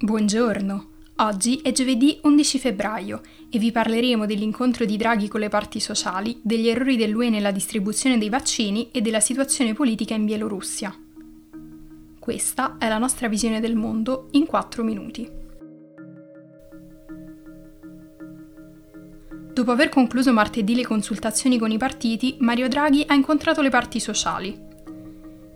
Buongiorno, oggi è giovedì 11 febbraio e vi parleremo dell'incontro di Draghi con le parti sociali, degli errori dell'UE nella distribuzione dei vaccini e della situazione politica in Bielorussia. Questa è la nostra visione del mondo in 4 minuti. Dopo aver concluso martedì le consultazioni con i partiti, Mario Draghi ha incontrato le parti sociali,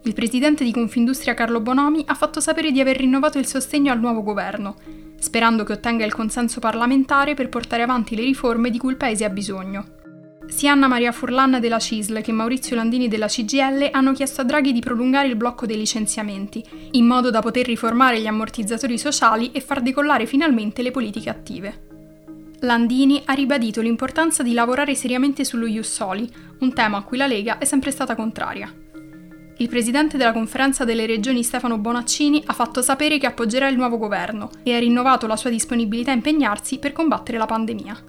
il presidente di Confindustria Carlo Bonomi ha fatto sapere di aver rinnovato il sostegno al nuovo governo, sperando che ottenga il consenso parlamentare per portare avanti le riforme di cui il paese ha bisogno. Sia Anna Maria Furlan della CISL che Maurizio Landini della CGL hanno chiesto a Draghi di prolungare il blocco dei licenziamenti, in modo da poter riformare gli ammortizzatori sociali e far decollare finalmente le politiche attive. Landini ha ribadito l'importanza di lavorare seriamente sullo Ius Soli, un tema a cui la Lega è sempre stata contraria. Il presidente della conferenza delle regioni Stefano Bonaccini ha fatto sapere che appoggerà il nuovo governo e ha rinnovato la sua disponibilità a impegnarsi per combattere la pandemia.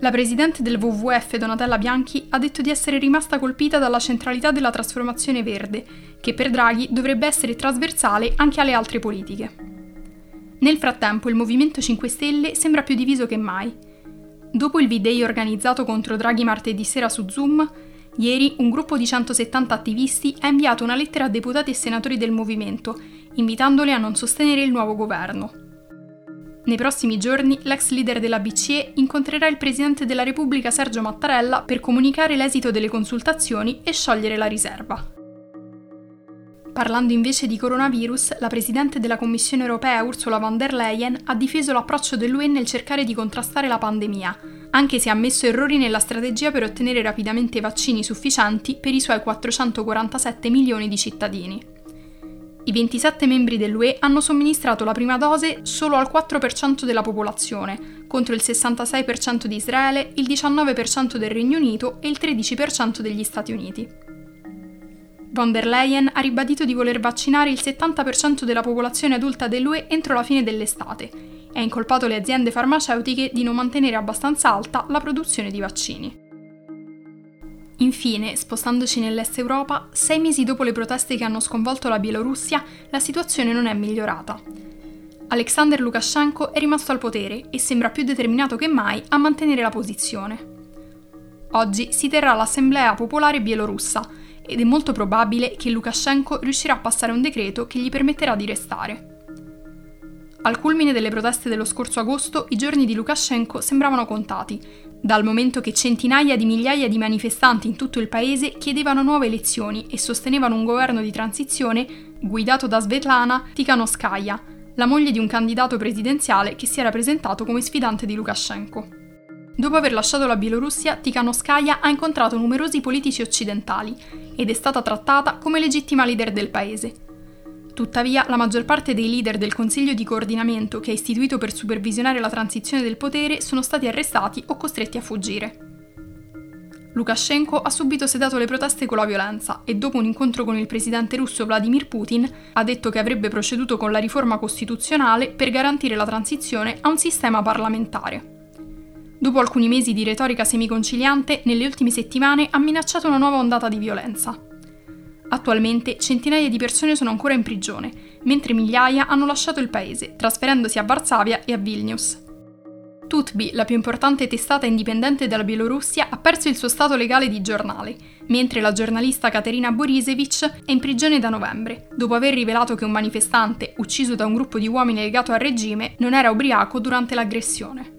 La presidente del WWF Donatella Bianchi ha detto di essere rimasta colpita dalla centralità della trasformazione verde, che per Draghi dovrebbe essere trasversale anche alle altre politiche. Nel frattempo il Movimento 5 Stelle sembra più diviso che mai. Dopo il V-Day organizzato contro Draghi martedì sera su Zoom, Ieri un gruppo di 170 attivisti ha inviato una lettera a deputati e senatori del movimento, invitandoli a non sostenere il nuovo governo. Nei prossimi giorni l'ex leader della BCE incontrerà il Presidente della Repubblica Sergio Mattarella per comunicare l'esito delle consultazioni e sciogliere la riserva. Parlando invece di coronavirus, la Presidente della Commissione europea Ursula von der Leyen ha difeso l'approccio dell'UE nel cercare di contrastare la pandemia, anche se ha ammesso errori nella strategia per ottenere rapidamente vaccini sufficienti per i suoi 447 milioni di cittadini. I 27 membri dell'UE hanno somministrato la prima dose solo al 4% della popolazione, contro il 66% di Israele, il 19% del Regno Unito e il 13% degli Stati Uniti. Von der Leyen ha ribadito di voler vaccinare il 70% della popolazione adulta dell'UE entro la fine dell'estate e ha incolpato le aziende farmaceutiche di non mantenere abbastanza alta la produzione di vaccini. Infine, spostandoci nell'est Europa, sei mesi dopo le proteste che hanno sconvolto la Bielorussia, la situazione non è migliorata. Alexander Lukashenko è rimasto al potere e sembra più determinato che mai a mantenere la posizione. Oggi si terrà l'Assemblea Popolare Bielorussa ed è molto probabile che Lukashenko riuscirà a passare un decreto che gli permetterà di restare. Al culmine delle proteste dello scorso agosto, i giorni di Lukashenko sembravano contati, dal momento che centinaia di migliaia di manifestanti in tutto il paese chiedevano nuove elezioni e sostenevano un governo di transizione guidato da Svetlana Tikhanovskaya, la moglie di un candidato presidenziale che si era presentato come sfidante di Lukashenko. Dopo aver lasciato la Bielorussia, Tikhanovskaya ha incontrato numerosi politici occidentali ed è stata trattata come legittima leader del paese, Tuttavia, la maggior parte dei leader del Consiglio di coordinamento che ha istituito per supervisionare la transizione del potere sono stati arrestati o costretti a fuggire. Lukashenko ha subito sedato le proteste con la violenza e dopo un incontro con il presidente russo Vladimir Putin ha detto che avrebbe proceduto con la riforma costituzionale per garantire la transizione a un sistema parlamentare. Dopo alcuni mesi di retorica semiconciliante, nelle ultime settimane ha minacciato una nuova ondata di violenza. Attualmente centinaia di persone sono ancora in prigione, mentre migliaia hanno lasciato il paese, trasferendosi a Varsavia e a Vilnius. Tutbi, la più importante testata indipendente della Bielorussia, ha perso il suo stato legale di giornale, mentre la giornalista Katerina Borisevich è in prigione da novembre, dopo aver rivelato che un manifestante, ucciso da un gruppo di uomini legato al regime, non era ubriaco durante l'aggressione.